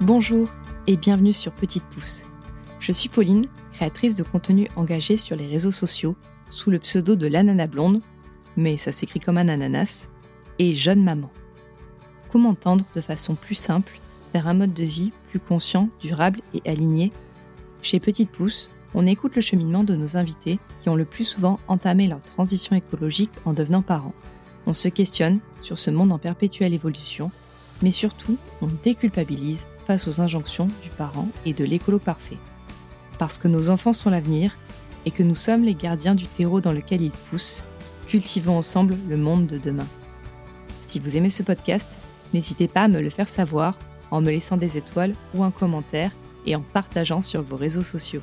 Bonjour et bienvenue sur Petite Pouce. Je suis Pauline, créatrice de contenu engagé sur les réseaux sociaux sous le pseudo de l'anana blonde, mais ça s'écrit comme un ananas, et jeune maman. Comment tendre de façon plus simple vers un mode de vie plus conscient, durable et aligné? Chez Petite Pouce, on écoute le cheminement de nos invités qui ont le plus souvent entamé leur transition écologique en devenant parents. On se questionne sur ce monde en perpétuelle évolution, mais surtout, on déculpabilise face aux injonctions du parent et de l'écolo parfait. Parce que nos enfants sont l'avenir et que nous sommes les gardiens du terreau dans lequel ils poussent, cultivons ensemble le monde de demain. Si vous aimez ce podcast, n'hésitez pas à me le faire savoir en me laissant des étoiles ou un commentaire et en partageant sur vos réseaux sociaux.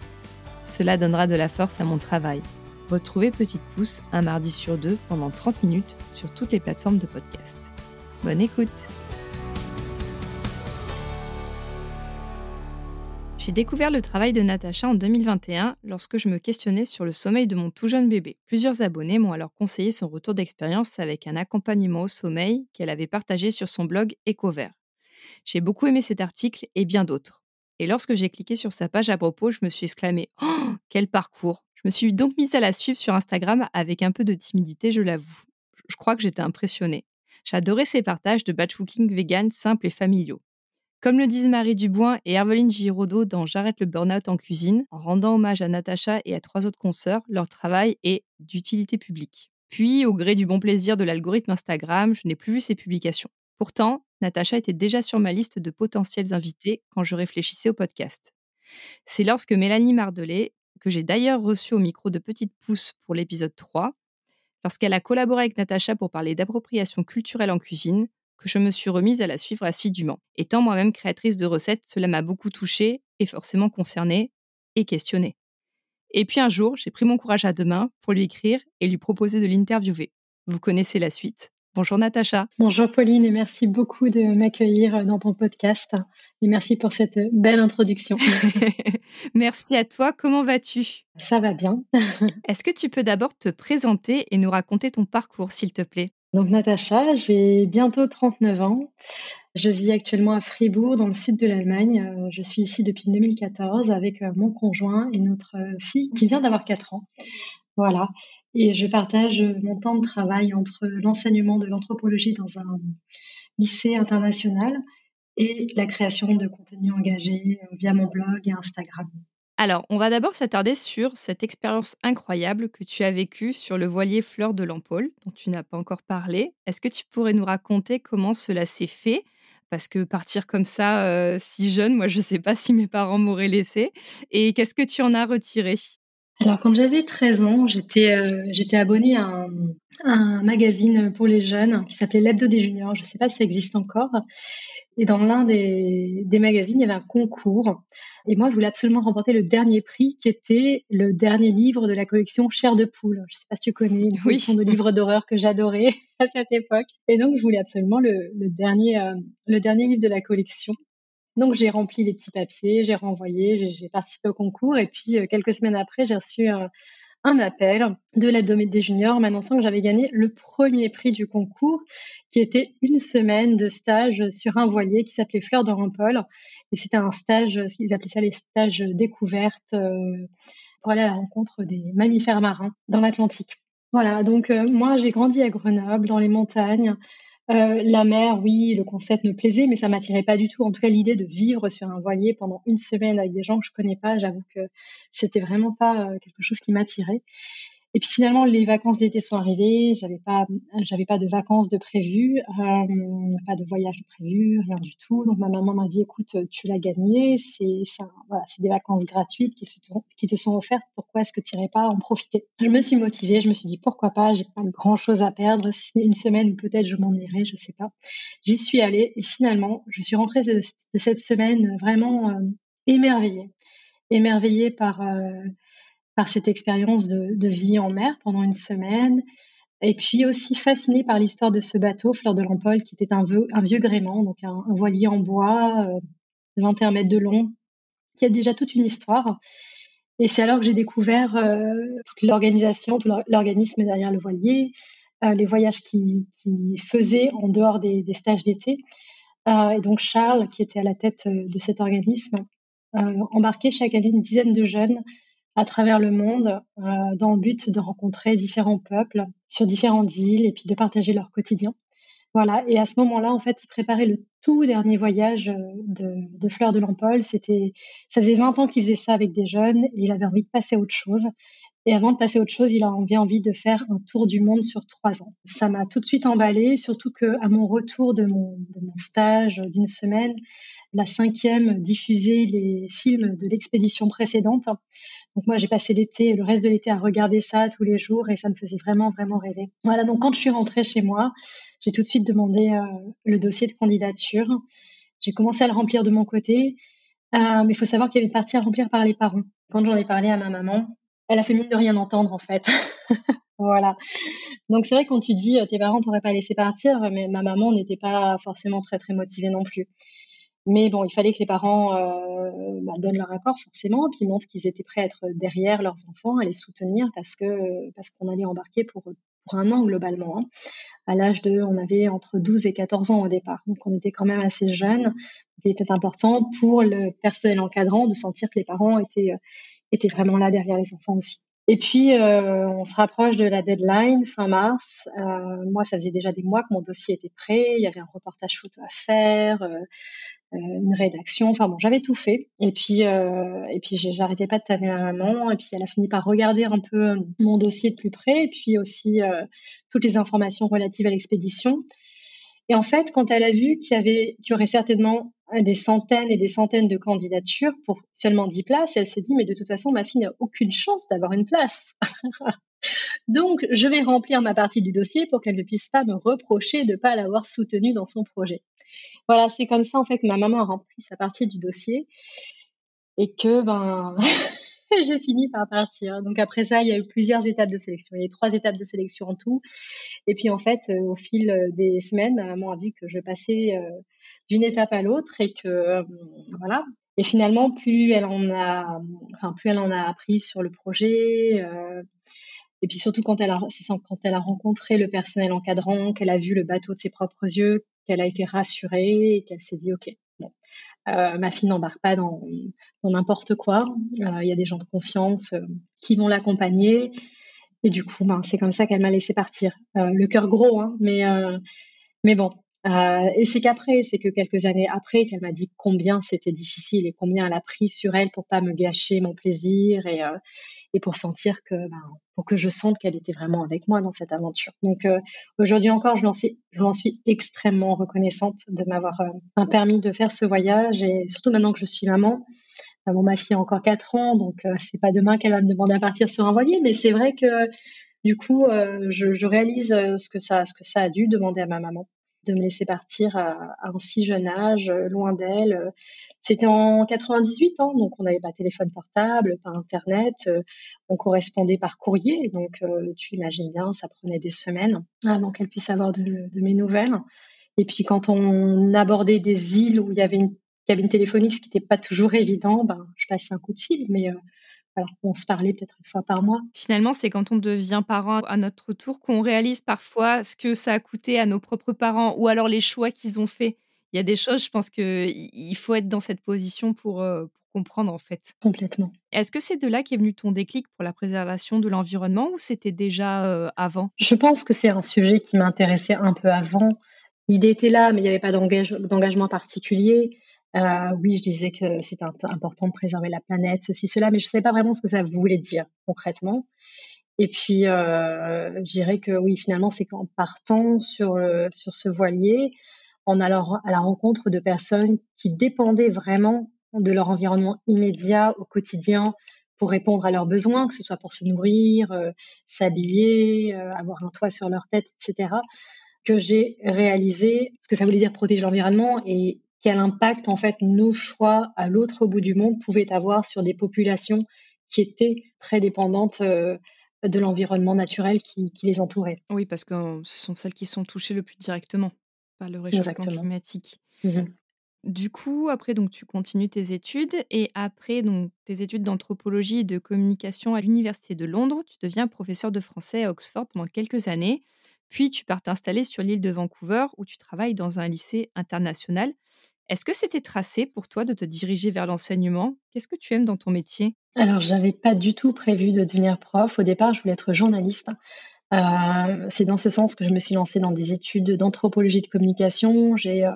Cela donnera de la force à mon travail. Retrouvez Petite Pouce un mardi sur deux pendant 30 minutes sur toutes les plateformes de podcast. Bonne écoute J'ai découvert le travail de Natacha en 2021 lorsque je me questionnais sur le sommeil de mon tout jeune bébé. Plusieurs abonnés m'ont alors conseillé son retour d'expérience avec un accompagnement au sommeil qu'elle avait partagé sur son blog EcoVert. J'ai beaucoup aimé cet article et bien d'autres. Et lorsque j'ai cliqué sur sa page à propos, je me suis exclamée Oh, quel parcours Je me suis donc mise à la suivre sur Instagram avec un peu de timidité, je l'avoue. Je crois que j'étais impressionnée. J'adorais ses partages de batchcooking vegan simples et familiaux. Comme le disent Marie Dubois et Herveline Giraudot dans J'arrête le burn-out en cuisine, en rendant hommage à Natacha et à trois autres consoeurs, leur travail est d'utilité publique. Puis, au gré du bon plaisir de l'algorithme Instagram, je n'ai plus vu ces publications. Pourtant, Natacha était déjà sur ma liste de potentiels invités quand je réfléchissais au podcast. C'est lorsque Mélanie Mardelet, que j'ai d'ailleurs reçue au micro de Petite Pouce pour l'épisode 3, lorsqu'elle a collaboré avec Natacha pour parler d'appropriation culturelle en cuisine, que je me suis remise à la suivre assidûment. Étant moi-même créatrice de recettes, cela m'a beaucoup touchée et forcément concernée et questionnée. Et puis un jour, j'ai pris mon courage à deux mains pour lui écrire et lui proposer de l'interviewer. Vous connaissez la suite. Bonjour Natacha. Bonjour Pauline et merci beaucoup de m'accueillir dans ton podcast et merci pour cette belle introduction. merci à toi. Comment vas-tu? Ça va bien. Est-ce que tu peux d'abord te présenter et nous raconter ton parcours, s'il te plaît? Donc Natacha, j'ai bientôt 39 ans. Je vis actuellement à Fribourg, dans le sud de l'Allemagne. Euh, je suis ici depuis 2014 avec euh, mon conjoint et notre euh, fille qui vient d'avoir 4 ans. Voilà. Et je partage mon temps de travail entre l'enseignement de l'anthropologie dans un lycée international et la création de contenu engagé via mon blog et Instagram. Alors, on va d'abord s'attarder sur cette expérience incroyable que tu as vécue sur le voilier Fleur de l'Ampoule, dont tu n'as pas encore parlé. Est-ce que tu pourrais nous raconter comment cela s'est fait? Parce que partir comme ça, euh, si jeune, moi, je ne sais pas si mes parents m'auraient laissé. Et qu'est-ce que tu en as retiré? Alors, quand j'avais 13 ans, j'étais euh, abonnée à un, magazine pour les jeunes qui s'appelait L'Hebdo des Juniors. Je ne sais pas si ça existe encore. Et dans l'un des, des magazines, il y avait un concours. Et moi, je voulais absolument remporter le dernier prix, qui était le dernier livre de la collection Chair de poule. Je ne sais pas si tu connais, une collection de livres d'horreur que j'adorais à cette époque. Et donc, je voulais absolument le, le dernier, euh, le dernier livre de la collection. Donc, j'ai rempli les petits papiers, j'ai renvoyé, j'ai participé au concours. Et puis, euh, quelques semaines après, j'ai reçu un, un appel de l'aide des juniors m'annonçant que j'avais gagné le premier prix du concours, qui était une semaine de stage sur un voilier qui s'appelait Fleur de Rampol. Et c'était un stage, ils appelaient ça les stages découvertes, euh, pour aller à la rencontre des mammifères marins dans l'Atlantique. Voilà, donc euh, moi j'ai grandi à Grenoble, dans les montagnes. Euh, la mer, oui, le concept me plaisait, mais ça m'attirait pas du tout. En tout cas, l'idée de vivre sur un voilier pendant une semaine avec des gens que je connais pas, j'avoue que c'était vraiment pas euh, quelque chose qui m'attirait. Et puis finalement, les vacances d'été sont arrivées. J'avais pas, j'avais pas de vacances de prévues, euh, pas de voyage de prévu, rien du tout. Donc ma maman m'a dit, écoute, tu l'as gagné. C'est, voilà, c'est des vacances gratuites qui, te sont offertes. Pourquoi est-ce que tu n'irais pas en profiter? Je me suis motivée. Je me suis dit, pourquoi pas? J'ai pas grand chose à perdre. Si une semaine, peut-être je m'en irai, je sais pas. J'y suis allée et finalement, je suis rentrée de, cette semaine vraiment euh, émerveillée, émerveillée par euh, par cette expérience de, vie en mer pendant une semaine. Et puis aussi fascinée par l'histoire de ce bateau, Fleur de l'Empole, qui était un, un vieux gréement, donc un, voilier en bois, 21 euh, mètres de long, qui a déjà toute une histoire. Et c'est alors que j'ai découvert euh, l'organisation, tout l'organisme derrière le voilier, euh, les voyages qu'il qui faisait en dehors des, stages d'été. Euh, et donc Charles, qui était à la tête de cet organisme, embarquait chaque année une dizaine de jeunes à travers le monde dans le but de rencontrer différents peuples sur différentes îles et puis de partager leur quotidien. Voilà. Et à ce moment-là, en fait, il préparait le tout dernier voyage de, de Fleur de Lampol. C'était, ça faisait 20 ans qu'il faisait ça avec des jeunes et il avait envie de passer à autre chose. Et avant de passer à autre chose, il avait envie de faire un tour du monde sur trois ans. Ça m'a tout de suite emballé, surtout que à mon retour de mon, stage d'une semaine, la cinquième diffusait les films de l'expédition précédente. Donc moi, j'ai passé l'été, le reste de l'été à regarder ça tous les jours et ça me faisait vraiment, vraiment rêver. Voilà, donc quand je suis rentrée chez moi, j'ai tout de suite demandé euh, le dossier de candidature. J'ai commencé à le remplir de mon côté, euh, mais il faut savoir qu'il y avait une partie à remplir par les parents. Quand j'en ai parlé à ma maman, elle a fait mine de rien entendre en fait. voilà. Donc c'est vrai quand tu dis euh, tes parents t'auraient pas laissé partir, mais ma maman n'était pas forcément très très motivée non plus. Mais bon, il fallait que les parents euh, bah, donnent leur accord forcément, puis montrent qu'ils étaient prêts à être derrière leurs enfants, à les soutenir parce que parce qu'on allait embarquer pour pour un an globalement. Hein. À l'âge de, on avait entre 12 et 14 ans au départ, donc on était quand même assez jeunes. Il était important pour le personnel encadrant de sentir que les parents étaient euh, était vraiment là derrière les enfants aussi. Et puis, euh, on se rapproche de la deadline, fin mars. Moi, ça faisait déjà des mois que mon dossier était prêt. Il y avait un reportage photo à faire, une rédaction. Enfin bon, j'avais tout fait. Et puis, et puis, j'arrêtais pas de taper ma maman. Et puis, elle a fini par regarder un peu mon dossier de plus près. Et puis aussi toutes les informations relatives à l'expédition. Et en fait, quand elle a vu qu'il y avait, qu'il y aurait certainement des centaines et des centaines de candidatures pour seulement 10 places, elle s'est dit, mais de toute façon, ma fille n'a aucune chance d'avoir une place. Donc, je vais remplir ma partie du dossier pour qu'elle ne puisse pas me reprocher de ne pas l'avoir soutenue dans son projet. Voilà, c'est comme ça, en fait, que ma maman a rempli sa partie du dossier et que, ben, j'ai fini par partir. Donc après ça, il y a eu plusieurs étapes de sélection. Il y a eu trois étapes de sélection en tout. Et puis en fait, euh, au fil euh, des semaines, ma maman a vu que je passais euh, d'une étape à l'autre et que voilà. Et finalement, plus elle en a, enfin plus elle en a appris sur le projet. et puis surtout quand elle a, quand elle a rencontré le personnel encadrant, qu'elle a vu le bateau de ses propres yeux, qu'elle a été rassurée et qu'elle s'est dit ok, euh, ma fille n'embarque pas dans n'importe quoi. Euh, il y a des gens de confiance euh, qui vont l'accompagner. Et du coup, ben, c'est comme ça qu'elle m'a laissé partir. le cœur gros, hein, mais, mais bon. Et c'est qu'après, c'est que quelques années après, qu'elle m'a dit combien c'était difficile et combien elle a pris sur elle pour pas me gâcher mon plaisir et, et pour sentir que, ben, pour que je sente qu'elle était vraiment avec moi dans cette aventure. Donc euh, aujourd'hui encore, je m'en suis, extrêmement reconnaissante de m'avoir euh, permis de faire ce voyage et surtout maintenant que je suis maman. Euh, bon, ma fille a encore 4 ans, donc c'est pas demain qu'elle va me demander à partir sur un voilier, mais c'est vrai que du coup, je, réalise ce que ça a dû demander à ma maman de me laisser partir à, un si jeune âge, euh, loin d'elle. C'était en 98, ans, donc on n'avait pas téléphone portable, pas Internet, euh, on correspondait par courrier, donc euh, tu imagines bien, ça prenait des semaines avant qu'elle puisse avoir de, mes nouvelles. Et puis quand on abordait des îles où il y avait une cabine téléphonique, ce qui n'était pas toujours évident, ben, je passais un coup de fil, mais alors, on se parlait peut-être une fois par mois. Finalement, c'est quand on devient parent à notre tour qu'on réalise parfois ce que ça a coûté à nos propres parents ou alors les choix qu'ils ont faits. Il y a des choses, je pense qu'il faut être dans cette position pour, euh, comprendre en fait. Complètement. Est-ce que c'est de là qu'est venu ton déclic pour la préservation de l'environnement ou c'était déjà euh, avant? Je pense que c'est un sujet qui m'intéressait un peu avant. L'idée était là, mais il n'y avait pas d'engagement particulier. Euh, oui, je disais que c'était important de préserver la planète, ceci, cela, mais je ne savais pas vraiment ce que ça voulait dire concrètement. Et puis, euh, je dirais que oui, finalement, c'est qu'en partant sur, sur ce voilier, en allant à la rencontre de personnes qui dépendaient vraiment de leur environnement immédiat au quotidien pour répondre à leurs besoins, que ce soit pour se nourrir, euh, s'habiller, avoir un toit sur leur tête, etc., que j'ai réalisé ce que ça voulait dire protéger l'environnement et quel impact en fait nos choix à l'autre bout du monde pouvaient avoir sur des populations qui étaient très dépendantes euh, de l'environnement naturel qui, les entourait. Oui, parce que ce sont celles qui sont touchées le plus directement par le réchauffement climatique. Mmh du coup, après, donc, tu continues tes études et après donc, tes études d'anthropologie et de communication à l'Université de Londres, tu deviens professeur de français à Oxford pendant quelques années. Puis tu pars t'installer sur l'île de Vancouver où tu travailles dans un lycée international. Est-ce que c'était tracé pour toi de te diriger vers l'enseignement? Qu'est-ce que tu aimes dans ton métier? Alors, j'avais pas du tout prévu de devenir prof. Au départ, je voulais être journaliste. Euh, c'est dans ce sens que je me suis lancée dans des études d'anthropologie de communication. J'ai euh,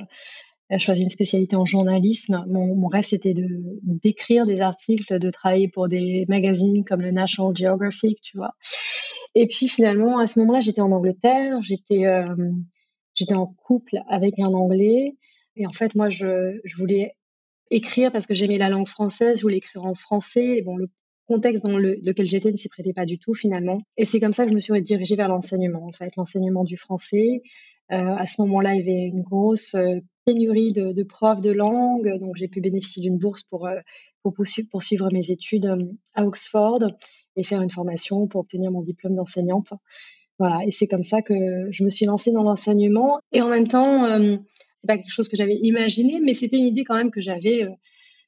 choisi une spécialité en journalisme. Mon, mon rêve, c'était de d'écrire des articles, de travailler pour des magazines comme le National Geographic, tu vois. Et puis finalement, à ce moment-là, j'étais en Angleterre, j'étais euh, j'étais en couple avec un Anglais. Et en fait, moi, je, voulais écrire parce que j'aimais la langue française, je voulais écrire en français. Bon, le contexte dans le, lequel j'étais ne s'y prêtait pas du tout finalement. Et c'est comme ça que je me suis dirigée vers l'enseignement, en fait, l'enseignement du français. Euh, à ce moment-là, il y avait une grosse euh, pénurie de, de, profs de langue, donc j'ai pu bénéficier d'une bourse pour, euh, pour poursuivre mes études à Oxford et faire une formation pour obtenir mon diplôme d'enseignante. Voilà, et c'est comme ça que je me suis lancée dans l'enseignement. Et en même temps, c'est pas quelque chose que j'avais imaginé, mais c'était une idée quand même que j'avais euh,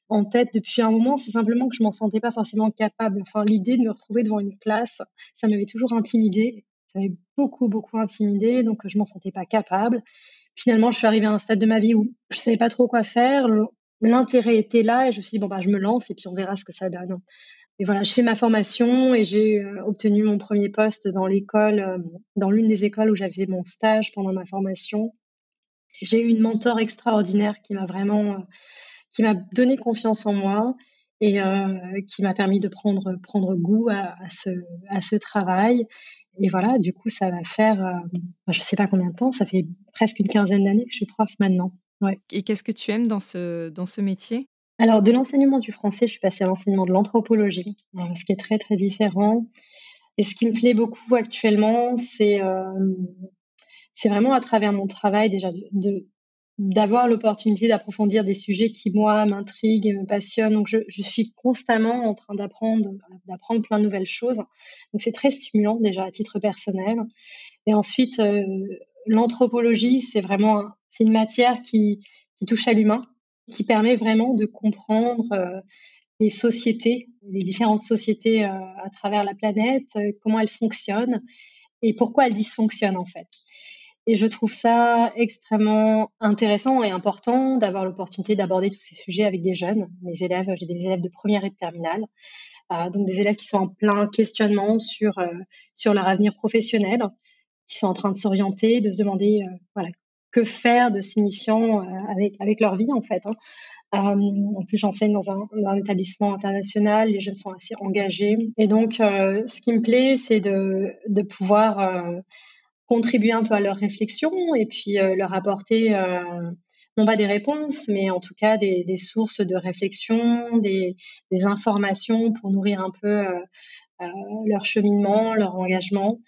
en tête depuis un moment. C'est simplement que je m'en sentais pas forcément capable. Enfin, l'idée de me retrouver devant une classe, ça m'avait toujours intimidée. Ça m'avait beaucoup, beaucoup intimidée, donc je m'en sentais pas capable. Finalement, je suis arrivée à un stade de ma vie où je savais pas trop quoi faire. L'intérêt était là et je me suis dit, bon, bah, je me lance et puis on verra ce que ça donne. Et voilà, je fais ma formation et j'ai euh, obtenu mon premier poste dans l'école, euh, dans l'une des écoles où j'avais mon stage pendant ma formation. J'ai eu une mentor extraordinaire qui m'a vraiment, euh, qui m'a donné confiance en moi et qui m'a permis de prendre, prendre goût à, à, ce, à ce travail. Et voilà, du coup, ça va faire, je ne sais pas combien de temps, ça fait presque une quinzaine d'années que je suis prof maintenant. Ouais. Et qu'est-ce que tu aimes dans ce, dans ce métier? Alors, de l'enseignement du français, je suis passée à l'enseignement de l'anthropologie, euh, ce qui est très, très différent. Et ce qui me plaît beaucoup actuellement, c'est euh, vraiment à travers mon travail déjà de, d'avoir l'opportunité d'approfondir des sujets qui, moi, m'intriguent et me passionnent. Donc, je, je suis constamment en train d'apprendre, d'apprendre plein de nouvelles choses. Donc, c'est très stimulant déjà à titre personnel. Et ensuite, euh, l'anthropologie, c'est vraiment c'est une matière qui, qui touche à l'humain qui permet vraiment de comprendre euh, les sociétés, les différentes sociétés euh, à travers la planète, comment elles fonctionnent et pourquoi elles dysfonctionnent en fait. Et je trouve ça extrêmement intéressant et important d'avoir l'opportunité d'aborder tous ces sujets avec des jeunes, mes élèves. J'ai des élèves de première et de terminale, euh, donc des élèves qui sont en plein questionnement sur euh, sur leur avenir professionnel, qui sont en train de s'orienter, de se demander euh, voilà que faire de signifiant avec, avec leur vie, en fait. Hein. En plus, j'enseigne dans un, un, établissement international, les jeunes sont assez engagés. Et donc, ce qui me plaît, c'est de, de pouvoir contribuer un peu à leur réflexion et puis euh, leur apporter, euh, non pas des réponses, mais en tout cas des, sources de réflexion, des, informations pour nourrir un peu leur cheminement, leur engagement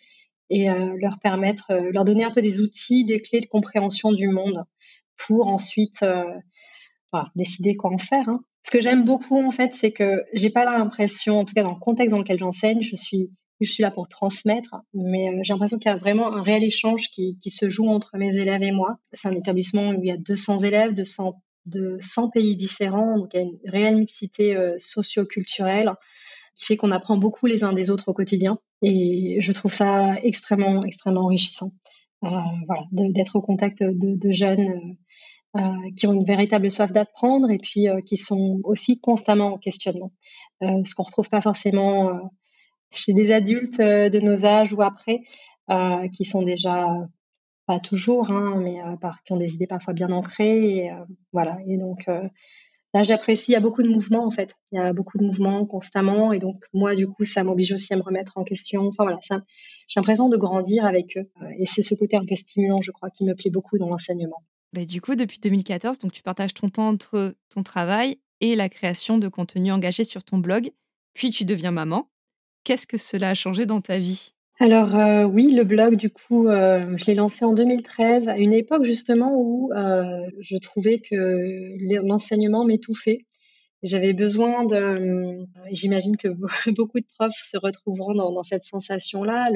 et euh, leur permettre, euh, leur donner un peu des outils, des clés de compréhension du monde pour ensuite euh, décider quoi en faire. Hein. Ce que j'aime beaucoup en fait, c'est que j'ai pas l'impression, en tout cas dans le contexte dans lequel j'enseigne, je suis je suis là pour transmettre, mais j'ai l'impression qu'il y a vraiment un réel échange qui, se joue entre mes élèves et moi. C'est un établissement où il y a 200 élèves de 100, de 100 pays différents, donc il y a une réelle mixité euh, socio-culturelle qui fait qu'on apprend beaucoup les uns des autres au quotidien. Et je trouve ça extrêmement, extrêmement enrichissant. Euh, voilà, d'être au contact de, jeunes euh, euh, qui ont une véritable soif d'apprendre et puis euh, qui sont aussi constamment en questionnement. Euh, ce qu'on retrouve pas forcément euh, chez des adultes de nos âges ou après, qui sont déjà pas toujours, hein, mais par, qui ont des idées parfois bien ancrées. Voilà. Et donc, Là, j'apprécie, il y a beaucoup de mouvements en fait. Il y a beaucoup de mouvements constamment et donc moi, du coup, ça m'oblige aussi à me remettre en question. Enfin voilà, j'ai l'impression de grandir avec eux et c'est ce côté un peu stimulant, je crois, qui me plaît beaucoup dans l'enseignement. Bah, du coup, depuis 2014, donc tu partages ton temps entre ton travail et la création de contenu engagé sur ton blog, puis tu deviens maman. Qu'est-ce que cela a changé dans ta vie? Alors euh, oui, le blog, du coup, euh, je l'ai lancé en 2013, à une époque justement où euh, je trouvais que l'enseignement m'étouffait. J'avais besoin de... J'imagine que beaucoup de profs se retrouveront dans, cette sensation-là,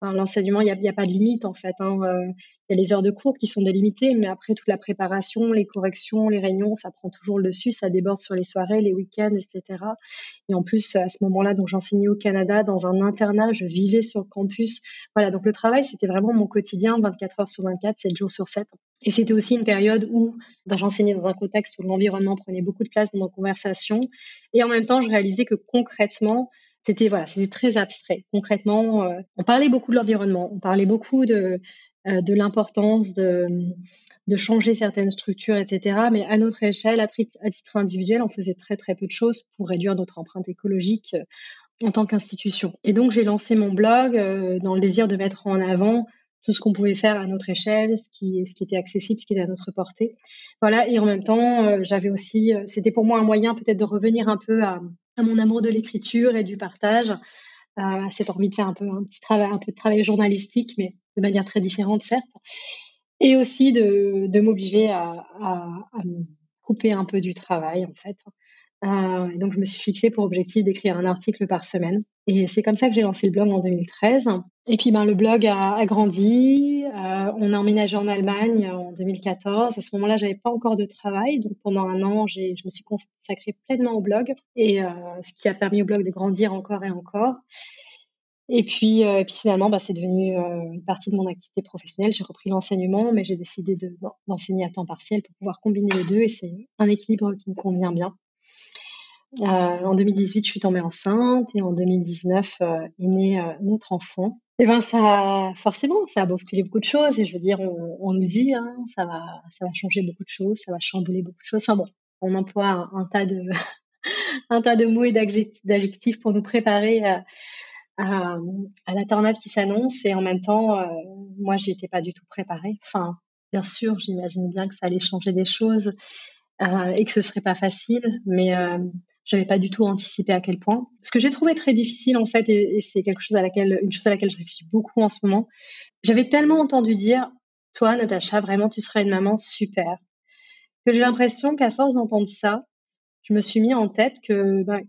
L'enseignement, il n'y a, pas de limite en fait. Hein. Euh, il y a les heures de cours qui sont délimitées, mais après toute la préparation, les corrections, les réunions, ça prend toujours le dessus, ça déborde sur les soirées, les week-ends, etc. Et en plus, à ce moment-là, donc j'enseignais au Canada dans un internat, je vivais sur le campus. Voilà, donc le travail, c'était vraiment mon quotidien, 24 heures sur 24, 7 jours sur 7. Et c'était aussi une période où j'enseignais dans un contexte où l'environnement prenait beaucoup de place dans nos conversations. Et en même temps, je réalisais que concrètement, c'était voilà, c'était très abstrait. Concrètement, euh, on parlait beaucoup de l'environnement, on parlait beaucoup de euh, l'importance de, changer certaines structures, etc. Mais à notre échelle, à, titre individuel, on faisait très très peu de choses pour réduire notre empreinte écologique euh, en tant qu'institution. Et donc j'ai lancé mon blog dans le désir de mettre en avant tout ce qu'on pouvait faire à notre échelle, ce qui, ce qui était accessible, ce qui était à notre portée. Voilà, et en même temps, j'avais aussi, c'était pour moi un moyen peut-être de revenir un peu à, mon amour de l'écriture et du partage, à cette envie de faire un peu un petit travail, un peu de travail journalistique, mais de manière très différente, certes, et aussi de, de m'obliger à, me couper un peu du travail, en fait. Euh, donc, je me suis fixée pour objectif d'écrire un article par semaine. Et c'est comme ça que j'ai lancé le blog en 2013. Et puis, ben, le blog a, grandi. Euh, on a emménagé en Allemagne en 2014. À ce moment-là, j'avais pas encore de travail. Donc, pendant un an, je me suis consacrée pleinement au blog. Et euh, ce qui a permis au blog de grandir encore et encore. Et puis, euh, finalement, bah, c'est devenu une partie de mon activité professionnelle. J'ai repris l'enseignement, mais j'ai décidé d'enseigner à temps partiel pour pouvoir combiner les deux. Et c'est un équilibre qui me convient bien. En 2018, je suis tombée enceinte et en 2019 euh, est né notre enfant. Et ben ça, forcément, ça a bousculé beaucoup de choses. Et je veux dire, on, nous dit, hein, ça va, ça va changer beaucoup de choses, ça va chambouler beaucoup de choses. Enfin bon, on emploie un, tas de, un tas de mots et d'adjectifs pour nous préparer à la tornade qui s'annonce. Et en même temps, euh, moi, j'y étais pas du tout préparée. Enfin, bien sûr, j'imagine bien que ça allait changer des choses euh, et que ce serait pas facile, mais euh, j'avais pas du tout anticipé à quel point. Ce que j'ai trouvé très difficile en fait, et, c'est quelque chose à laquelle, une chose à laquelle je réfléchis beaucoup en ce moment, j'avais tellement entendu dire, toi, Natacha, vraiment, tu serais une maman super, que j'ai l'impression qu'à force d'entendre ça, je me suis mis en tête que bah,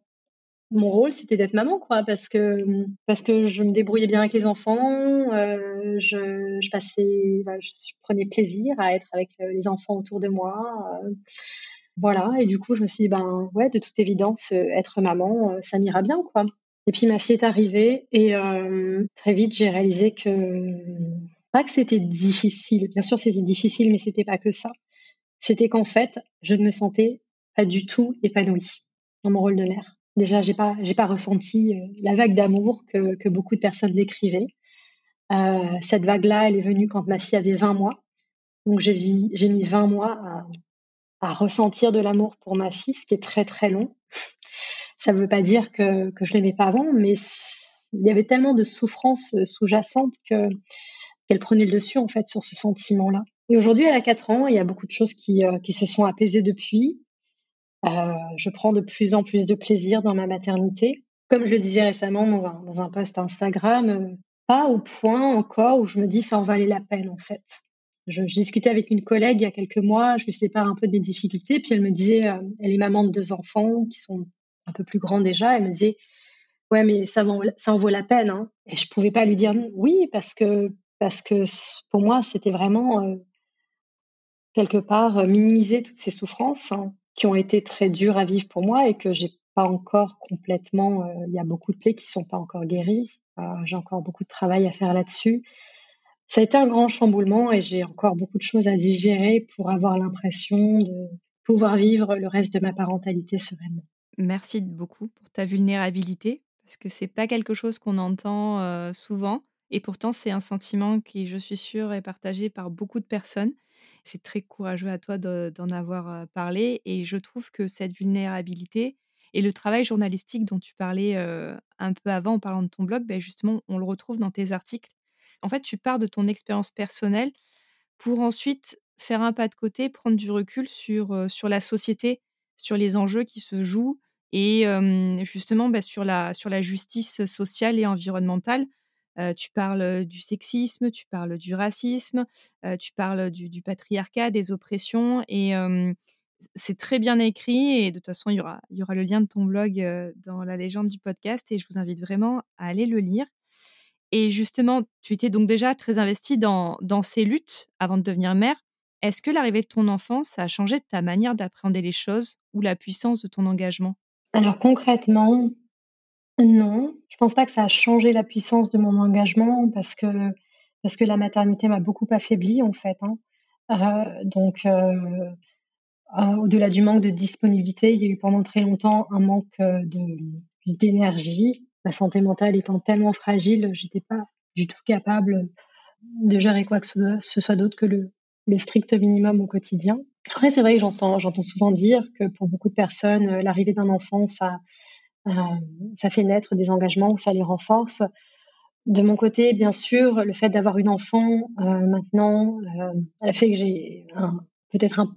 mon rôle, c'était d'être maman, quoi, parce que parce que je me débrouillais bien avec les enfants, euh, je, je, passais, je prenais plaisir à être avec euh, les enfants autour de moi. Euh, voilà, et du coup, je me suis dit, ben ouais, de toute évidence, euh, être maman, euh, ça m'ira bien, quoi. Et puis ma fille est arrivée et euh, très vite, j'ai réalisé que pas que c'était difficile. Bien sûr, c'était difficile, mais c'était pas que ça. C'était qu'en fait, je ne me sentais pas du tout épanouie dans mon rôle de mère. Déjà, j'ai pas, j'ai pas ressenti la vague d'amour que, que, beaucoup de personnes décrivaient. Cette vague-là, elle est venue quand ma fille avait 20 mois. Donc j'ai mis 20 mois à, à ressentir de l'amour pour ma fille, ce qui est très très long. Ça ne veut pas dire que, que je l'aimais pas avant, mais il y avait tellement de souffrances euh, sous-jacentes que qu'elle prenait le dessus en fait sur ce sentiment-là. Et aujourd'hui, elle a 4 ans, il y a beaucoup de choses qui, euh, qui se sont apaisées depuis. Euh, je prends de plus en plus de plaisir dans ma maternité. Comme je le disais récemment dans un, dans un post Instagram, pas au point encore où je me dis ça en valait la peine en fait. Je, discutais avec une collègue il y a quelques mois, je lui part un peu de mes difficultés, puis elle me disait, euh, elle est maman de deux enfants qui sont un peu plus grands déjà, elle me disait, ouais, mais ça, en vaut la peine. Hein. Et je pouvais pas lui dire oui, parce que, parce que pour moi, c'était vraiment euh, quelque part euh, minimiser toutes ces souffrances hein, qui ont été très dures à vivre pour moi et que j'ai pas encore complètement, il y a beaucoup de plaies qui sont pas encore guéries. j'ai encore beaucoup de travail à faire là-dessus ça a été un grand chamboulement et j'ai encore beaucoup de choses à digérer pour avoir l'impression de pouvoir vivre le reste de ma parentalité sereinement. Merci beaucoup pour ta vulnérabilité parce que c'est pas quelque chose qu'on entend euh, souvent et pourtant c'est un sentiment qui, je suis sûre, est partagé par beaucoup de personnes. C'est très courageux à toi d'en avoir euh, parlé et je trouve que cette vulnérabilité et le travail journalistique dont tu parlais euh, un peu avant en parlant de ton blog, ben justement, on le retrouve dans tes articles en fait, tu pars de ton expérience personnelle pour ensuite faire un pas de côté, prendre du recul sur, sur la société, sur les enjeux qui se jouent et justement bah, sur, la, sur la justice sociale et environnementale. tu parles du sexisme, tu parles du racisme, tu parles du, patriarcat, des oppressions et c'est très bien écrit et de toute façon, il y aura, il y aura le lien de ton blog dans la légende du podcast et je vous invite vraiment à aller le lire. Et justement, tu étais donc déjà très investie dans, ces luttes avant de devenir mère. Est-ce que l'arrivée de ton enfant, ça a changé ta manière d'appréhender les choses ou la puissance de ton engagement? Alors concrètement, non. Je pense pas que ça a changé la puissance de mon engagement parce que, parce que la maternité m'a beaucoup affaiblie en fait. Hein. Euh, donc, euh, euh, au-delà du manque de disponibilité, il y a eu pendant très longtemps un manque d'énergie ma santé mentale étant tellement fragile, j'étais pas du tout capable de gérer quoi que ce soit d'autre que le, strict minimum au quotidien. Après, c'est vrai que j'entends souvent dire que pour beaucoup de personnes, euh, l'arrivée d'un enfant, ça, euh, ça fait naître des engagements, ça les renforce. De mon côté, bien sûr, le fait d'avoir une enfant euh, maintenant a fait que j'ai peut-être un,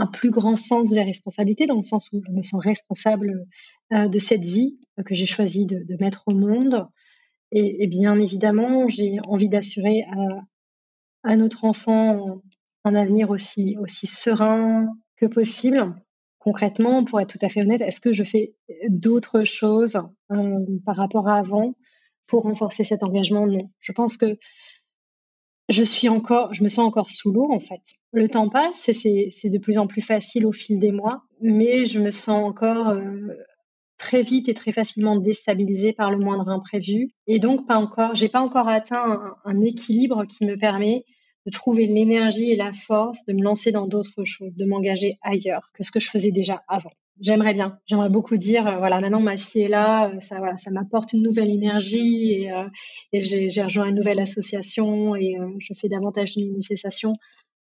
un, plus grand sens des responsabilités, dans le sens où je me sens responsable euh, de cette vie que j'ai choisi de, mettre au monde. Et, bien évidemment, j'ai envie d'assurer à, notre enfant un avenir aussi, aussi serein que possible. Concrètement, pour être tout à fait honnête, est-ce que je fais d'autres choses euh, par rapport à avant pour renforcer cet engagement? Non. Je pense que je suis encore, je me sens encore sous l'eau en fait. Le temps passe c'est de plus en plus facile au fil des mois, mais je me sens encore euh, très vite et très facilement déstabilisée par le moindre imprévu. Et donc, pas encore, j'ai pas encore atteint un, équilibre qui me permet de trouver l'énergie et la force de me lancer dans d'autres choses, de m'engager ailleurs que ce que je faisais déjà avant. J'aimerais bien, j'aimerais beaucoup dire, euh, voilà, maintenant ma fille est là, euh, ça, voilà, ça m'apporte une nouvelle énergie et, euh, j'ai rejoint une nouvelle association et je fais davantage de manifestations.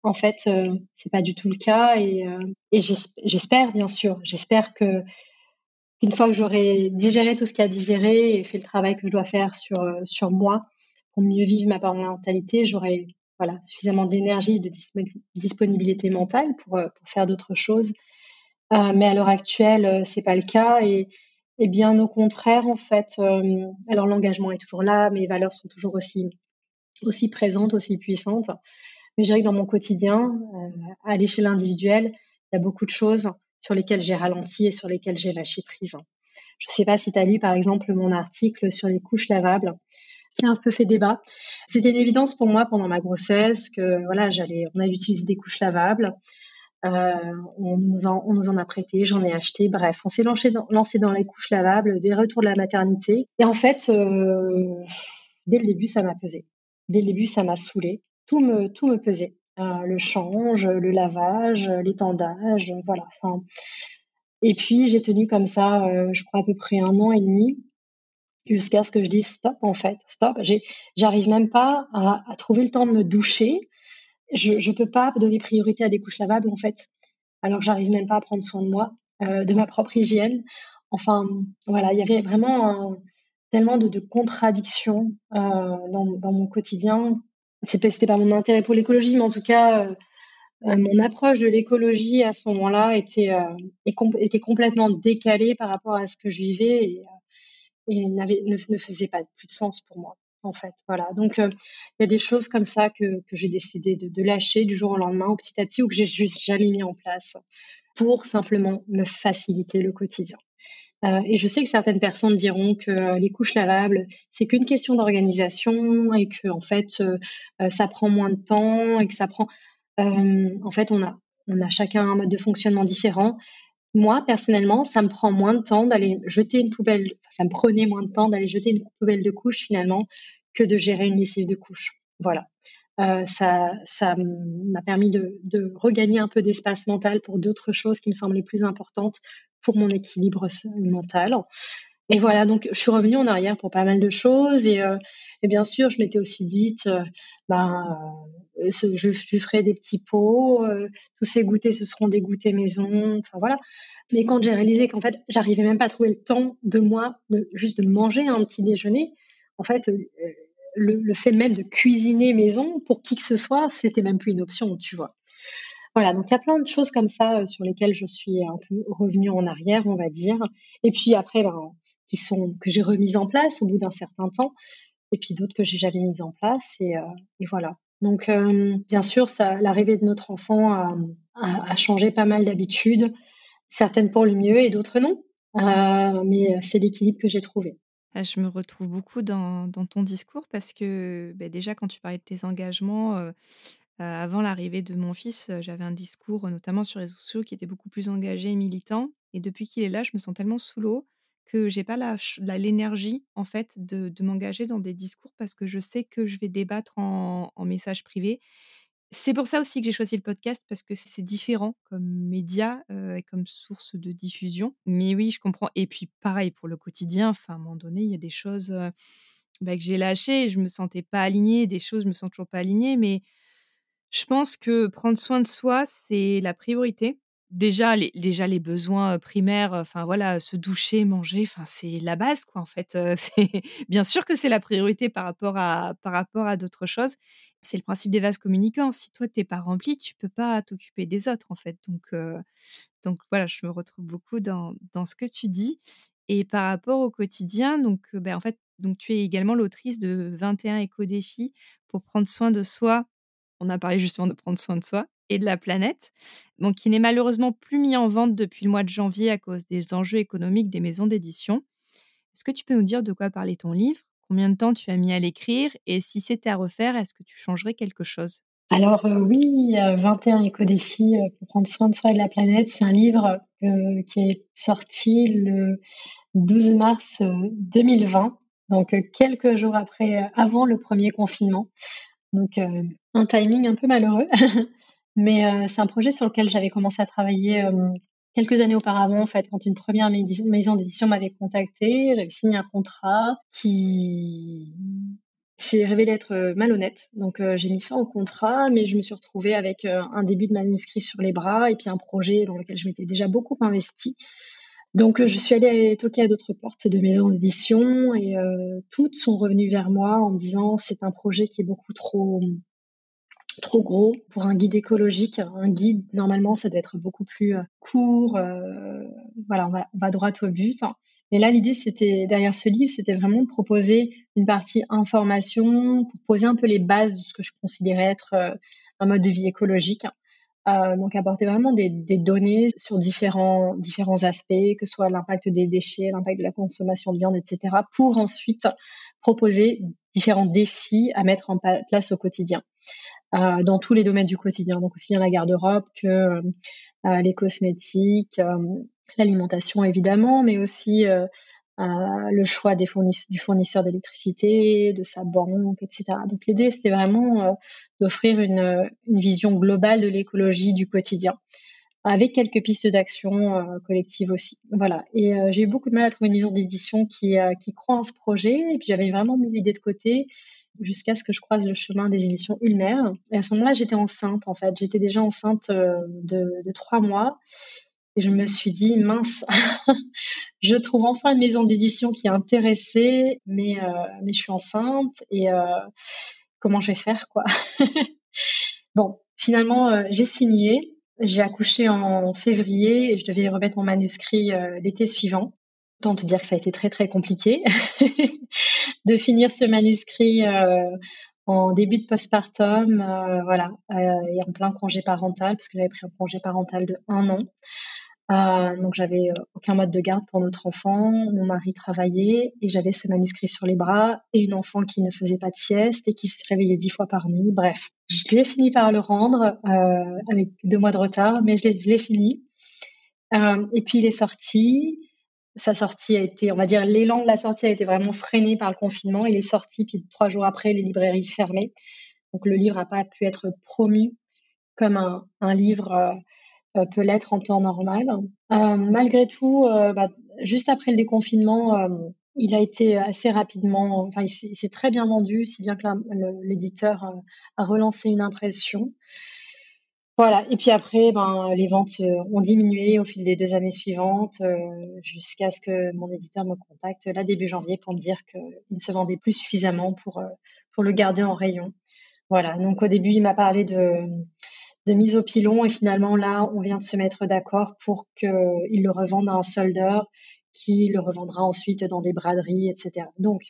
En fait, c'est pas du tout le cas et, j'espère bien sûr, j'espère que une fois que j'aurai digéré tout ce qu'il y a à digérer et fait le travail que je dois faire sur, sur moi pour mieux vivre ma parentalité, j'aurai voilà, suffisamment d'énergie et de disponibilité mentale pour, pour faire d'autres choses. Euh, mais à l'heure actuelle, c'est pas le cas et, bien au contraire, en fait, alors l'engagement est toujours là, mes valeurs sont toujours aussi, aussi présentes, aussi puissantes. Mais je dirais que dans mon quotidien, à l'échelle individuelle, il y a beaucoup de choses sur lesquels j'ai ralenti et sur lesquels j'ai lâché prise. Je ne sais pas si tu as lu par exemple mon article sur les couches lavables qui a un peu fait débat. C'était une évidence pour moi pendant ma grossesse que voilà, j'allais, on a utilisé des couches lavables. Euh, on, nous en, a prêté, j'en ai acheté. Bref, on s'est lancé dans, les couches lavables des retours de la maternité. Et en fait, euh, dès le début, ça m'a pesé. Dès le début, ça m'a saoulé. Tout me, tout me pesait. Euh, le change, le lavage, l'étendage, voilà. Enfin, et puis j'ai tenu comme ça, je crois à peu près un an et demi, jusqu'à ce que je dise stop en fait, stop. J'arrive même pas à, trouver le temps de me doucher. Je ne peux pas donner priorité à des couches lavables en fait. Alors j'arrive même pas à prendre soin de moi, euh, de ma propre hygiène. Enfin voilà, il y avait vraiment tellement de, contradictions dans, dans, mon quotidien c'était pas mon intérêt pour l'écologie, mais en tout cas, euh, euh, mon approche de l'écologie à ce moment-là était, euh, était complètement décalée par rapport à ce que je vivais et, et ne, ne, faisait pas plus de sens pour moi. En fait, voilà. Donc, il y a des choses comme ça que, j'ai décidé de, lâcher du jour au lendemain, ou petit à petit, ou que j'ai juste jamais mis en place pour simplement me faciliter le quotidien. Euh, et je sais que certaines personnes diront que euh, les couches lavables, c'est qu'une question d'organisation et que en fait, euh, ça prend moins de temps et que ça prend. en fait, on a, on a chacun un mode de fonctionnement différent. Moi, personnellement, ça me prend moins de temps d'aller jeter une poubelle. Ça me prenait moins de temps d'aller jeter une poubelle de couches finalement que de gérer une lessive de couches. Voilà. ça, ça m'a permis de, de, regagner un peu d'espace mental pour d'autres choses qui me semblaient plus importantes pour mon équilibre mental. Et voilà, donc je suis revenue en arrière pour pas mal de choses. Et, euh, bien sûr, je m'étais aussi dite, euh, ben, euh, je, je, ferai des petits pots, tous ces goûters, ce seront des goûters maison. Enfin voilà. Mais quand j'ai réalisé qu'en fait, j'arrivais même pas à trouver le temps de moi, juste de manger un petit déjeuner, en fait, le, le fait même de cuisiner maison pour qui que ce soit, c'était même plus une option, tu vois. Voilà, donc il y a plein de choses comme ça euh, sur lesquelles je suis un peu revenue en arrière, on va dire. Et puis après, ben, qui sont que j'ai remises en place au bout d'un certain temps, et puis d'autres que j'ai jamais mises en place. Et, euh, voilà. Donc euh, bien sûr, l'arrivée de notre enfant a, changé pas mal d'habitudes, certaines pour le mieux et d'autres non. mais c'est l'équilibre que j'ai trouvé. Ah, je me retrouve beaucoup dans ton discours parce que, beh, déjà quand tu parlais de tes engagements, avant l'arrivée de mon fils, j'avais un discours, notamment sur les réseaux sociaux qui était beaucoup plus engagé et militant et depuis qu'il est là, je me sens tellement sous l'eau que j'ai pas la l'énergie en fait de de m'engager dans des discours parce que je sais que je vais débattre en message privé c'est pour ça aussi que j'ai choisi le podcast parce que c'est différent comme média, heu et comme source de diffusion. Mais oui, je comprends et puis pareil pour le quotidien, à un moment donné, il y a des choses, heu, bah, que j'ai lâchées je me sentais pas alignée, des choses, je me sens toujours pas alignée, mais je pense que prendre soin de soi, c'est la priorité. Déjà les déjà les besoins, heu, primaires, enfin voilà, se doucher, manger, enfin c'est la base quoi en fait, heu, c'est bien sûr que c'est la priorité par rapport à par rapport à d'autres choses. C'est le principe des vases communicants. Si toi tu es pas rempli, tu peux pas t'occuper des autres en fait. Donc donc voilà, je me retrouve beaucoup dans dans ce que tu dis et par rapport au quotidien, donc bah, en fait, donc tu es également l'autrice de 21 éco-défis pour prendre soin de soi. On a parlé justement de prendre soin de soi et de la planète, donc qui n'est malheureusement plus mis en vente depuis le mois de janvier à cause des enjeux économiques des maisons d'édition. Est-ce que tu peux nous dire de quoi parlait ton livre? Combien de temps tu as mis à l'écrire? Et si c'était à refaire, est-ce que tu changerais quelque chose? Alors, heu, oui, heu, 21 éco-défis, pour prendre soin de soi et de la planète. C'est un livre, heu, qui est sorti le 12 mars, heu, 2020, donc heu, quelques jours après, avant le 1er confinement. Donc un timing un peu malheureux. Mais heu, c'est un projet sur lequel j'avais commencé à travailler, hem, quelques années auparavant, en fait, quand une 1re médis maison d'édition m'avait contactée. J'avais signé un contrat qui s'est révélé être, heu, malhonnête. Donc j'ai mis fin au contrat, mais je me suis retrouvée avec, un début de manuscrit sur les bras et puis un projet dans lequel je m'étais déjà beaucoup investie. Donc je suis allée toquer à d'autres portes de maisons d'édition et toutes sont revenues vers moi en me disant: «C'est un projet qui est beaucoup trop, trop gros pour un guide écologique». Un guide, normalement, ça doit être beaucoup plus, heu, court, heu, voilà, on va droit au but. Et là, l'idée, c'était derrière ce livre, c'était vraiment de proposer une partie information pour poser un peu les bases de ce que je considérais être, heu, un mode de vie écologique. Donc apporter vraiment des données sur différents différents aspects, que ce soit l'impact des déchets, l'impact de la consommation de viande et cetera, pour ensuite proposer différents défis à mettre en place au quotidien, dans tous les domaines du quotidien. Donc aussi bien la garde-robe que, hem, heu, les cosmétiques, l'alimentation évidemment, mais aussi, le choix des fourniss du fournisseur d'électricité, de sa banque et cetera. Donc l'idée, c'était vraiment, d'offrir une, vision globale de l'écologie du quotidien, avec quelques pistes d'action, heu, collectives aussi. Voilà et j'ai eu beaucoup de mal à trouver une maison d'édition qui, qui croit en ce projet et puis j'avais vraiment mis l'idée de côté jusqu'à ce que je croise le chemin des éditions Ulmer et à ce moment-là, j'étais enceinte, en fait. J'étais déjà enceinte, heu, de 3 mois et je me suis dit: «Mince, je trouve enfin une maison d'édition qui est intéressée, mais heu, mais je suis enceinte et heu, comment je vais faire, quoi?» Bon, finalement, heu, j'ai signé. J'ai accouché en février et je devais remettre mon manuscrit, l'été suivant. Autant te dire que ça a été très, très compliqué de finir ce manuscrit, heu, en début de postpartum, heu, voilà, heu et en plein congé parental parce que j'avais pris un congé parental de 1 an. Donc j'avais, aucun mode de garde pour notre enfant. Mon mari travaillait et j'avais ce manuscrit sur les bras et une enfant qui ne faisait pas de sieste et qui se réveillait 10 fois par nuit. Bref, j'ai fini par le rendre, avec 2 mois de retard, mais je l'ai fini. Et puis il est sorti. Sa sortie a été on va dire l'élan de la sortie a été vraiment freiné par le confinement. Il est sorti, puis 3 jours après, les librairies fermaient. Donc le livre a pas pu être promu comme un un livre, heu heu, peut l'être en temps normal. Heu, malgré tout, bah, juste après le déconfinement, il a été assez rapidement enfin, il s'est très bien vendu, si bien que l'éditeur, a relancé une impression. Voilà et puis après, ben, les ventes, heu, ont diminué au fil des 2 années suivantes, heu, jusqu'à ce que mon éditeur me contacte, là, début janvier, pour me dire qu'il ne se vendait plus suffisamment pour, heu, pour le garder en rayon. Voilà, donc au début, il m'a parlé de de mise au pilon et finalement, là, on vient de se mettre d'accord pour qu'il le revende à un soldeur qui le revendra ensuite dans des braderies et cetera. Donc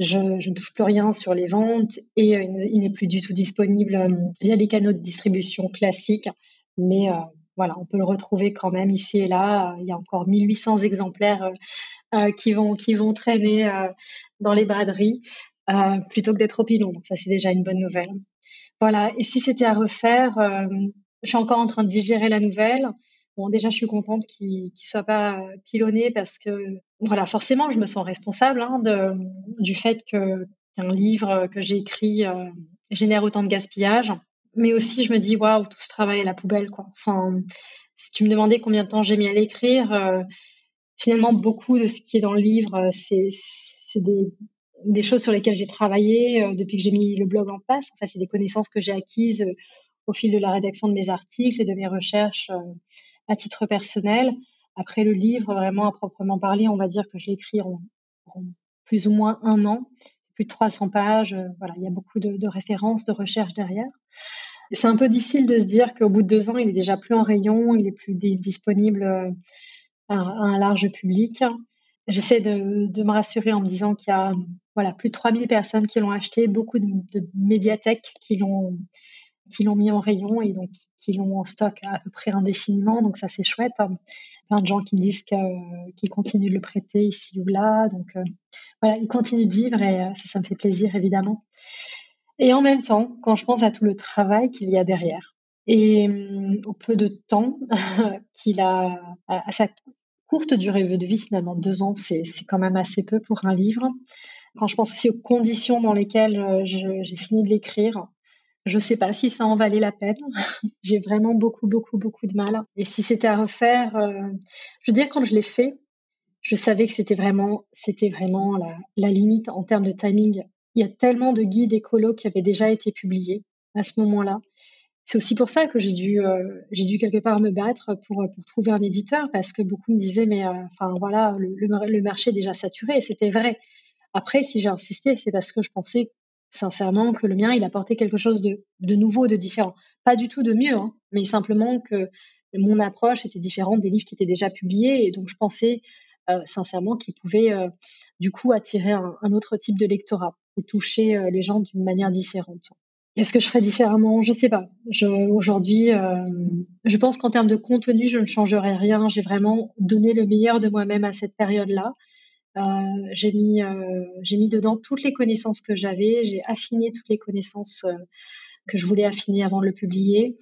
je ne touche plus rien sur les ventes et heu, il ne il n'est plus du tout disponible, hem, via les canaux de distribution classiques. Mais heu, voilà, on peut le retrouver quand même ici et là. Il y a encore 1 800 exemplaires, qui vont qui vont traîner dans les braderies plutôt que d'être au pilon. Ça c'est déjà une bonne nouvelle. Voilà. Et si c'était à refaire, je suis encore en train de digérer la nouvelle. Bon, déjà, je suis contente qu'il ne soit pas pilonné parce que, voilà, forcément, je me sens responsable hein, de, du fait qu'un livre que j'ai écrit génère autant de gaspillage. Mais aussi, je me dis, waouh, tout ce travail à la poubelle, quoi. Enfin, si tu me demandais combien de temps j'ai mis à l'écrire, euh, finalement, beaucoup de ce qui est dans le livre, euh, c'est des, choses sur lesquelles j'ai travaillé euh, depuis que j'ai mis le blog en place. Enfin, c'est des connaissances que j'ai acquises au fil de la rédaction de mes articles et de mes recherches à titre personnel. Après le livre, vraiment à proprement parler, on va dire que je l'ai écrit en, plus ou moins un an plus de 300 pages. Euh, voilà, il y a beaucoup de, références, de recherches derrière. C'est un peu difficile de se dire qu'au bout de deux ans, il est déjà plus en rayon, il est plus disponible euh, à, un large public. J'essaie de, me rassurer en me disant qu'il y a voilà, plus de 3000 personnes qui l'ont acheté, beaucoup de, de médiathèques qui l'ont qui l'ont mis en rayon et donc qui l'ont en stock à peu près indéfiniment. Donc ça, c'est chouette plein de gens qui disent qu'ils continuent de le prêter ici ou là. Donc euh, voilà, il continue de vivre et euh, ça, ça me fait plaisir évidemment. Et en même temps, quand je pense à tout le travail qu'il y a derrière et au peu de temps qu'il a à, sa courte durée de vie finalement, deux ans, c'est quand même assez peu pour un livre. Quand je pense aussi aux conditions dans lesquelles euh, j'ai fini de l'écrire, je sais pas si ça en valait la peine. J'ai vraiment beaucoup, beaucoup, beaucoup de mal. Et si c'était à refaire, euh, je veux dire, quand je l'ai fait, je savais que c'était vraiment, c'était vraiment la, limite en termes de timing. Il y a tellement de guides écolos qui avaient déjà été publiés à ce moment-là. C'est aussi pour ça que j'ai dû, euh, j'ai dû quelque part me battre pour, pour trouver un éditeur parce que beaucoup me disaient, mais euh, enfin voilà, le, le, marché est déjà saturé. Et c'était vrai. Après, si j'ai insisté, c'est parce que je pensais sincèrement que le mien, il apportait quelque chose de, nouveau, de différent. Pas du tout de mieux, hein, mais simplement que mon approche était différente des livres qui étaient déjà publiés. Et donc, je pensais euh, sincèrement qu'il pouvait euh, du coup attirer un, autre type de lectorat et toucher euh, les gens d'une manière différente. Est-ce que je ferais différemment? Je sais pas. Aujourd'hui, je pense qu'en termes de contenu, je ne changerai rien. J'ai vraiment donné le meilleur de moi-même à cette période-là. Euh, j'ai mis, euh, j'ai mis dedans toutes les connaissances que j'avais, j'ai affiné toutes les connaissances euh, que je voulais affiner avant de le publier.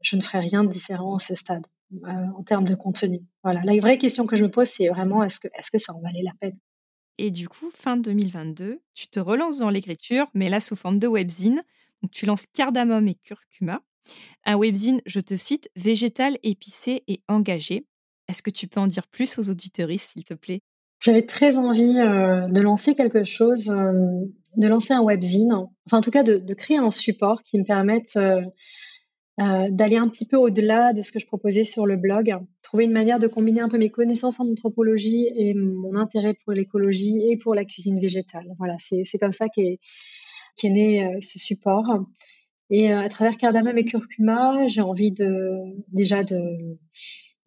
Je ne ferai rien de différent à ce stade en termes de contenu. Voilà, la vraie question que je me pose, c'est vraiment est-ce que, est-ce que ça en valait la peine? Et du coup, fin 2022, tu te relances dans l'écriture, mais là sous forme de webzine. Donc, tu lances Cardamome et Curcuma. Un webzine, je te cite, végétal, épicé et engagé. Est-ce que tu peux en dire plus aux auditeuristes, s'il te plaît? J'avais très envie euh, de lancer quelque chose, euh, de lancer un webzine, enfin en tout cas de, créer un support qui me permette euh, d'aller un petit peu au-delà de ce que je proposais sur le blog, trouver une manière de combiner un peu mes connaissances en anthropologie et mon intérêt pour l'écologie et pour la cuisine végétale. Voilà, c'est comme ça qu'est est né ce support. Et à travers cardamome et curcuma, j'ai envie de déjà de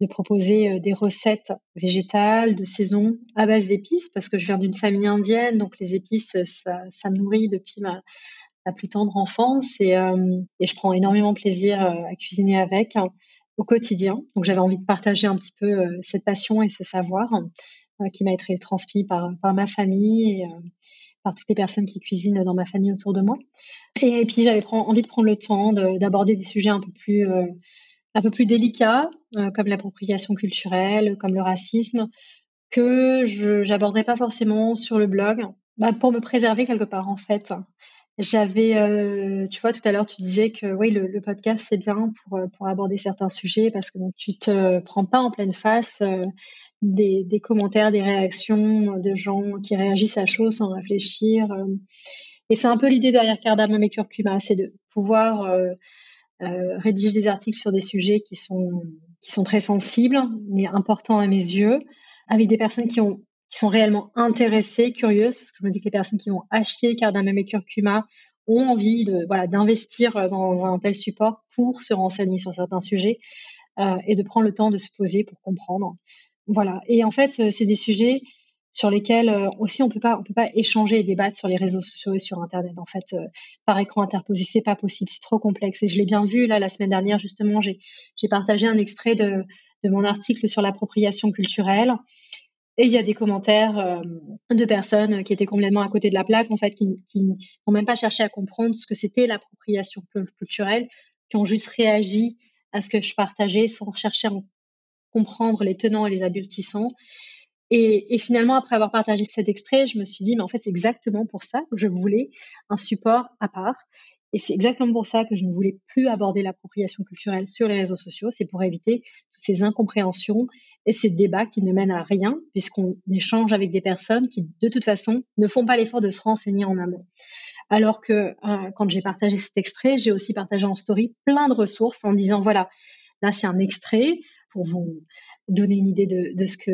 de proposer euh, des recettes végétales de saison à base d'épices parce que je viens d'une famille indienne, donc les épices, euh, ça, ça me nourrit depuis ma, plus tendre enfance et, euh, et, je prends énormément plaisir à cuisiner avec hein, au quotidien. Donc j'avais envie de partager un petit peu cette passion et ce savoir qui m'a été transmis par, par ma famille et par toutes les personnes qui cuisinent dans ma famille autour de moi. Et, et puis j'avais envie de prendre le temps d'aborder des sujets un peu plus un peu plus délicats, euh, comme l'appropriation culturelle, comme le racisme, que je n'aborderais pas forcément sur le blog, bah, pour me préserver quelque part en fait. J'avais, euh, tu vois, tout à l'heure, tu disais que oui, le, podcast, c'est bien pour, euh, pour aborder certains sujets parce que donc, tu te prends pas en pleine face des, des, commentaires, des réactions de gens qui réagissent à chaud sans réfléchir. et c'est un peu l'idée derrière Cardamome et Curcuma, c'est de pouvoir euh, rédige des articles sur des sujets qui sont, qui sont très sensibles, mais importants à mes yeux, avec des personnes qui, ont, qui sont réellement intéressées, curieuses, parce que je me dis que les personnes qui vont acheter Cardamome et Curcuma ont envie de, voilà, d'investir dans un tel support pour se renseigner sur certains sujets euh, et de prendre le temps de se poser pour comprendre. Voilà. Et en fait, euh, c'est des sujets sur lesquels euh, aussi on peut pas on peut pas échanger et débattre sur les réseaux sociaux et sur internet. En fait euh, par écran interposé c'est pas possible c'est trop complexe. Et je l'ai bien vu là la semaine dernière justement j'ai j'ai partagé un extrait de de mon article sur l'appropriation culturelle. Et il y a des commentaires euh, de personnes qui étaient complètement à côté de la plaque, en fait, qui, n'ont même pas cherché à comprendre ce que c'était l'appropriation culturelle, qui ont juste réagi à ce que je partageais sans chercher à comprendre les tenants et les aboutissants. Et, finalement, après avoir partagé cet extrait, je me suis dit, mais en fait, c'est exactement pour ça que je voulais un support à part. Et c'est exactement pour ça que je ne voulais plus aborder l'appropriation culturelle sur les réseaux sociaux. C'est pour éviter toutes ces incompréhensions et ces débats qui ne mènent à rien, puisqu'on échange avec des personnes qui, de toute façon, ne font pas l'effort de se renseigner en amont. Alors que euh, quand j'ai partagé cet extrait, j'ai aussi partagé en story plein de ressources en disant voilà, là c'est un extrait pour vous donner une idée de, ce que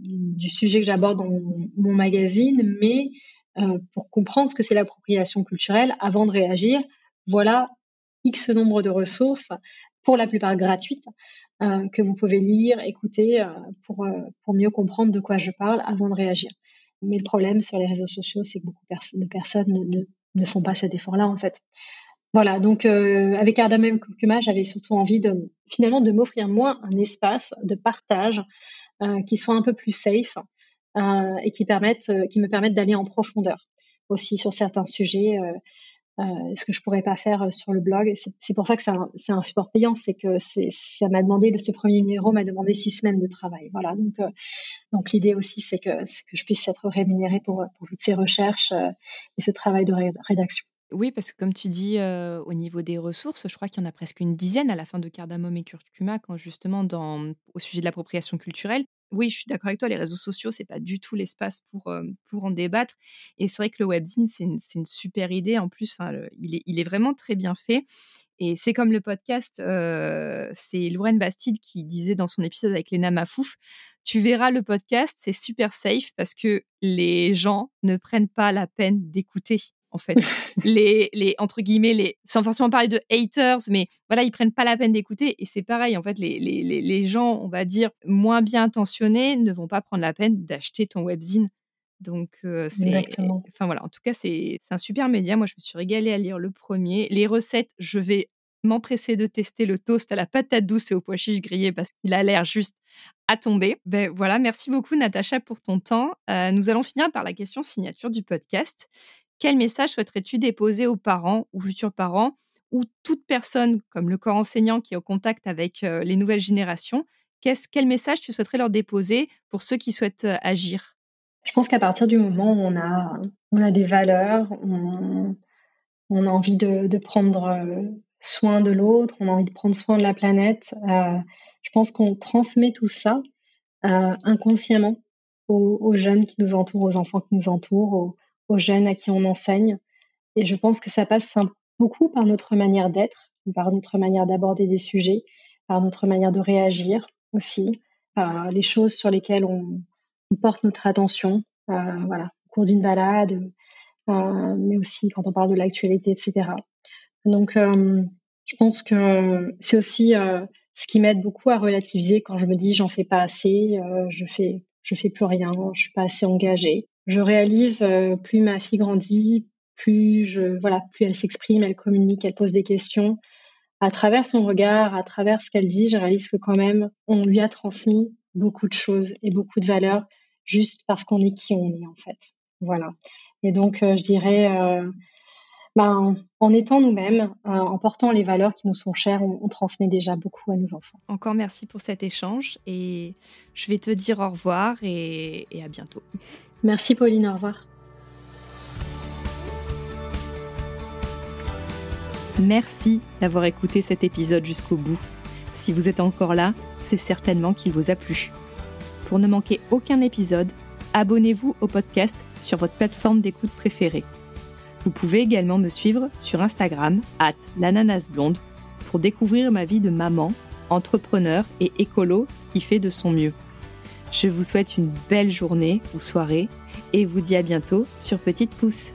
du sujet que j'aborde dans mon, magazine, mais euh, pour comprendre ce que c'est l'appropriation culturelle, avant de réagir, voilà X nombre de ressources, pour la plupart gratuites, euh, que vous pouvez lire, écouter euh, pour, pour mieux comprendre de quoi je parle avant de réagir. Mais le problème sur les réseaux sociaux, c'est que beaucoup de personnes ne, ne, font pas cet effort-là, en fait. Voilà, donc avec Ardamem Kurkuma, j'avais surtout envie de finalement de m'offrir moi un espace de partage qui soit un peu plus safe et qui me permette d'aller en profondeur aussi sur certains sujets euh, ce que je pourrais pas faire euh, sur le blog. C'est pour ça que c'est un, support payant, c'est que ça m'a demandé, ce premier numéro m'a demandé six semaines de travail. Voilà, donc, euh, l'idée aussi, c'est que, je puisse être rémunérée pour toutes ces recherches et ce travail de rédaction. Oui, parce que comme tu dis, au niveau des ressources, je crois qu'il y en a presque une dizaine à la fin de Cardamome et Curcuma, quand justement au sujet de l'appropriation culturelle. Oui, je suis d'accord avec toi, les réseaux sociaux, c'est pas du tout l'espace pour, pour en débattre. Et c'est vrai que le webzine, c'est une, une, super idée. En plus, il, est, vraiment très bien fait. Et c'est comme le podcast, c'est Lorraine Bastide qui disait dans son épisode avec Léna Mafouf, tu verras le podcast, c'est super safe parce que les gens ne prennent pas la peine d'écouter en fait. les, les, entre guillemets, les, sans forcément parler de haters, mais voilà, ils prennent pas la peine d'écouter. Et c'est pareil, en fait, les, les, les, gens, on va dire, moins bien intentionnés ne vont pas prendre la peine d'acheter ton webzine. Donc, euh, c'est. Enfin, voilà, en tout cas, c'est un super média. Moi, je me suis régalée à lire le premier. Les recettes, je vais m'empresser de tester le toast à la patate douce et au pois chiche grillé parce qu'il a l'air juste à tomber. Ben voilà, merci beaucoup Natacha pour ton temps. Euh, nous allons finir par la question signature du podcast. Quel message souhaiterais-tu déposer aux parents ou futurs parents ou toute personne comme le corps enseignant qui est au contact avec les nouvelles générations? Quel message tu souhaiterais leur déposer pour ceux qui souhaitent agir? Je pense qu'à partir du moment où on a, on a des valeurs, on, a envie de, prendre soin de l'autre, on a envie de prendre soin de la planète, je pense qu'on transmet tout ça inconsciemment aux, aux, jeunes qui nous entourent, aux enfants qui nous entourent, aux, aux jeunes à qui on enseigne. Et je pense que ça passe beaucoup par notre manière d'être, par notre manière d'aborder des sujets, par notre manière de réagir aussi, par les choses sur lesquelles on, porte notre attention, euh, voilà, au cours d'une balade, euh, mais aussi quand on parle de l'actualité, etc. Donc, euh, je pense que c'est aussi ce qui m'aide beaucoup à relativiser quand je me dis j'en fais pas assez, je fais je fais plus rien, je suis pas assez engagée je réalise euh, plus ma fille grandit, plus voilà, plus elle s'exprime, elle communique, elle pose des questions. À travers son regard, à travers ce qu'elle dit, je réalise que quand même on lui a transmis beaucoup de choses et beaucoup de valeurs juste parce qu'on est qui on est en fait. Voilà. Et donc euh, je dirais euh, ben, en étant nous-mêmes, en portant les valeurs qui nous sont chères, on, transmet déjà beaucoup à nos enfants. Encore merci pour cet échange et je vais te dire au revoir et à bientôt. Merci Pauline, au revoir. Merci d'avoir écouté cet épisode jusqu'au bout. Si vous êtes encore là, c'est certainement qu'il vous a plu. Pour ne manquer aucun épisode, abonnez-vous au podcast sur votre plateforme d'écoute préférée. Vous pouvez également me suivre sur Instagram, at l'ananasblonde, pour découvrir ma vie de maman, entrepreneur et écolo qui fait de son mieux. Je vous souhaite une belle journée ou soirée et vous dis à bientôt sur Petite Pouce.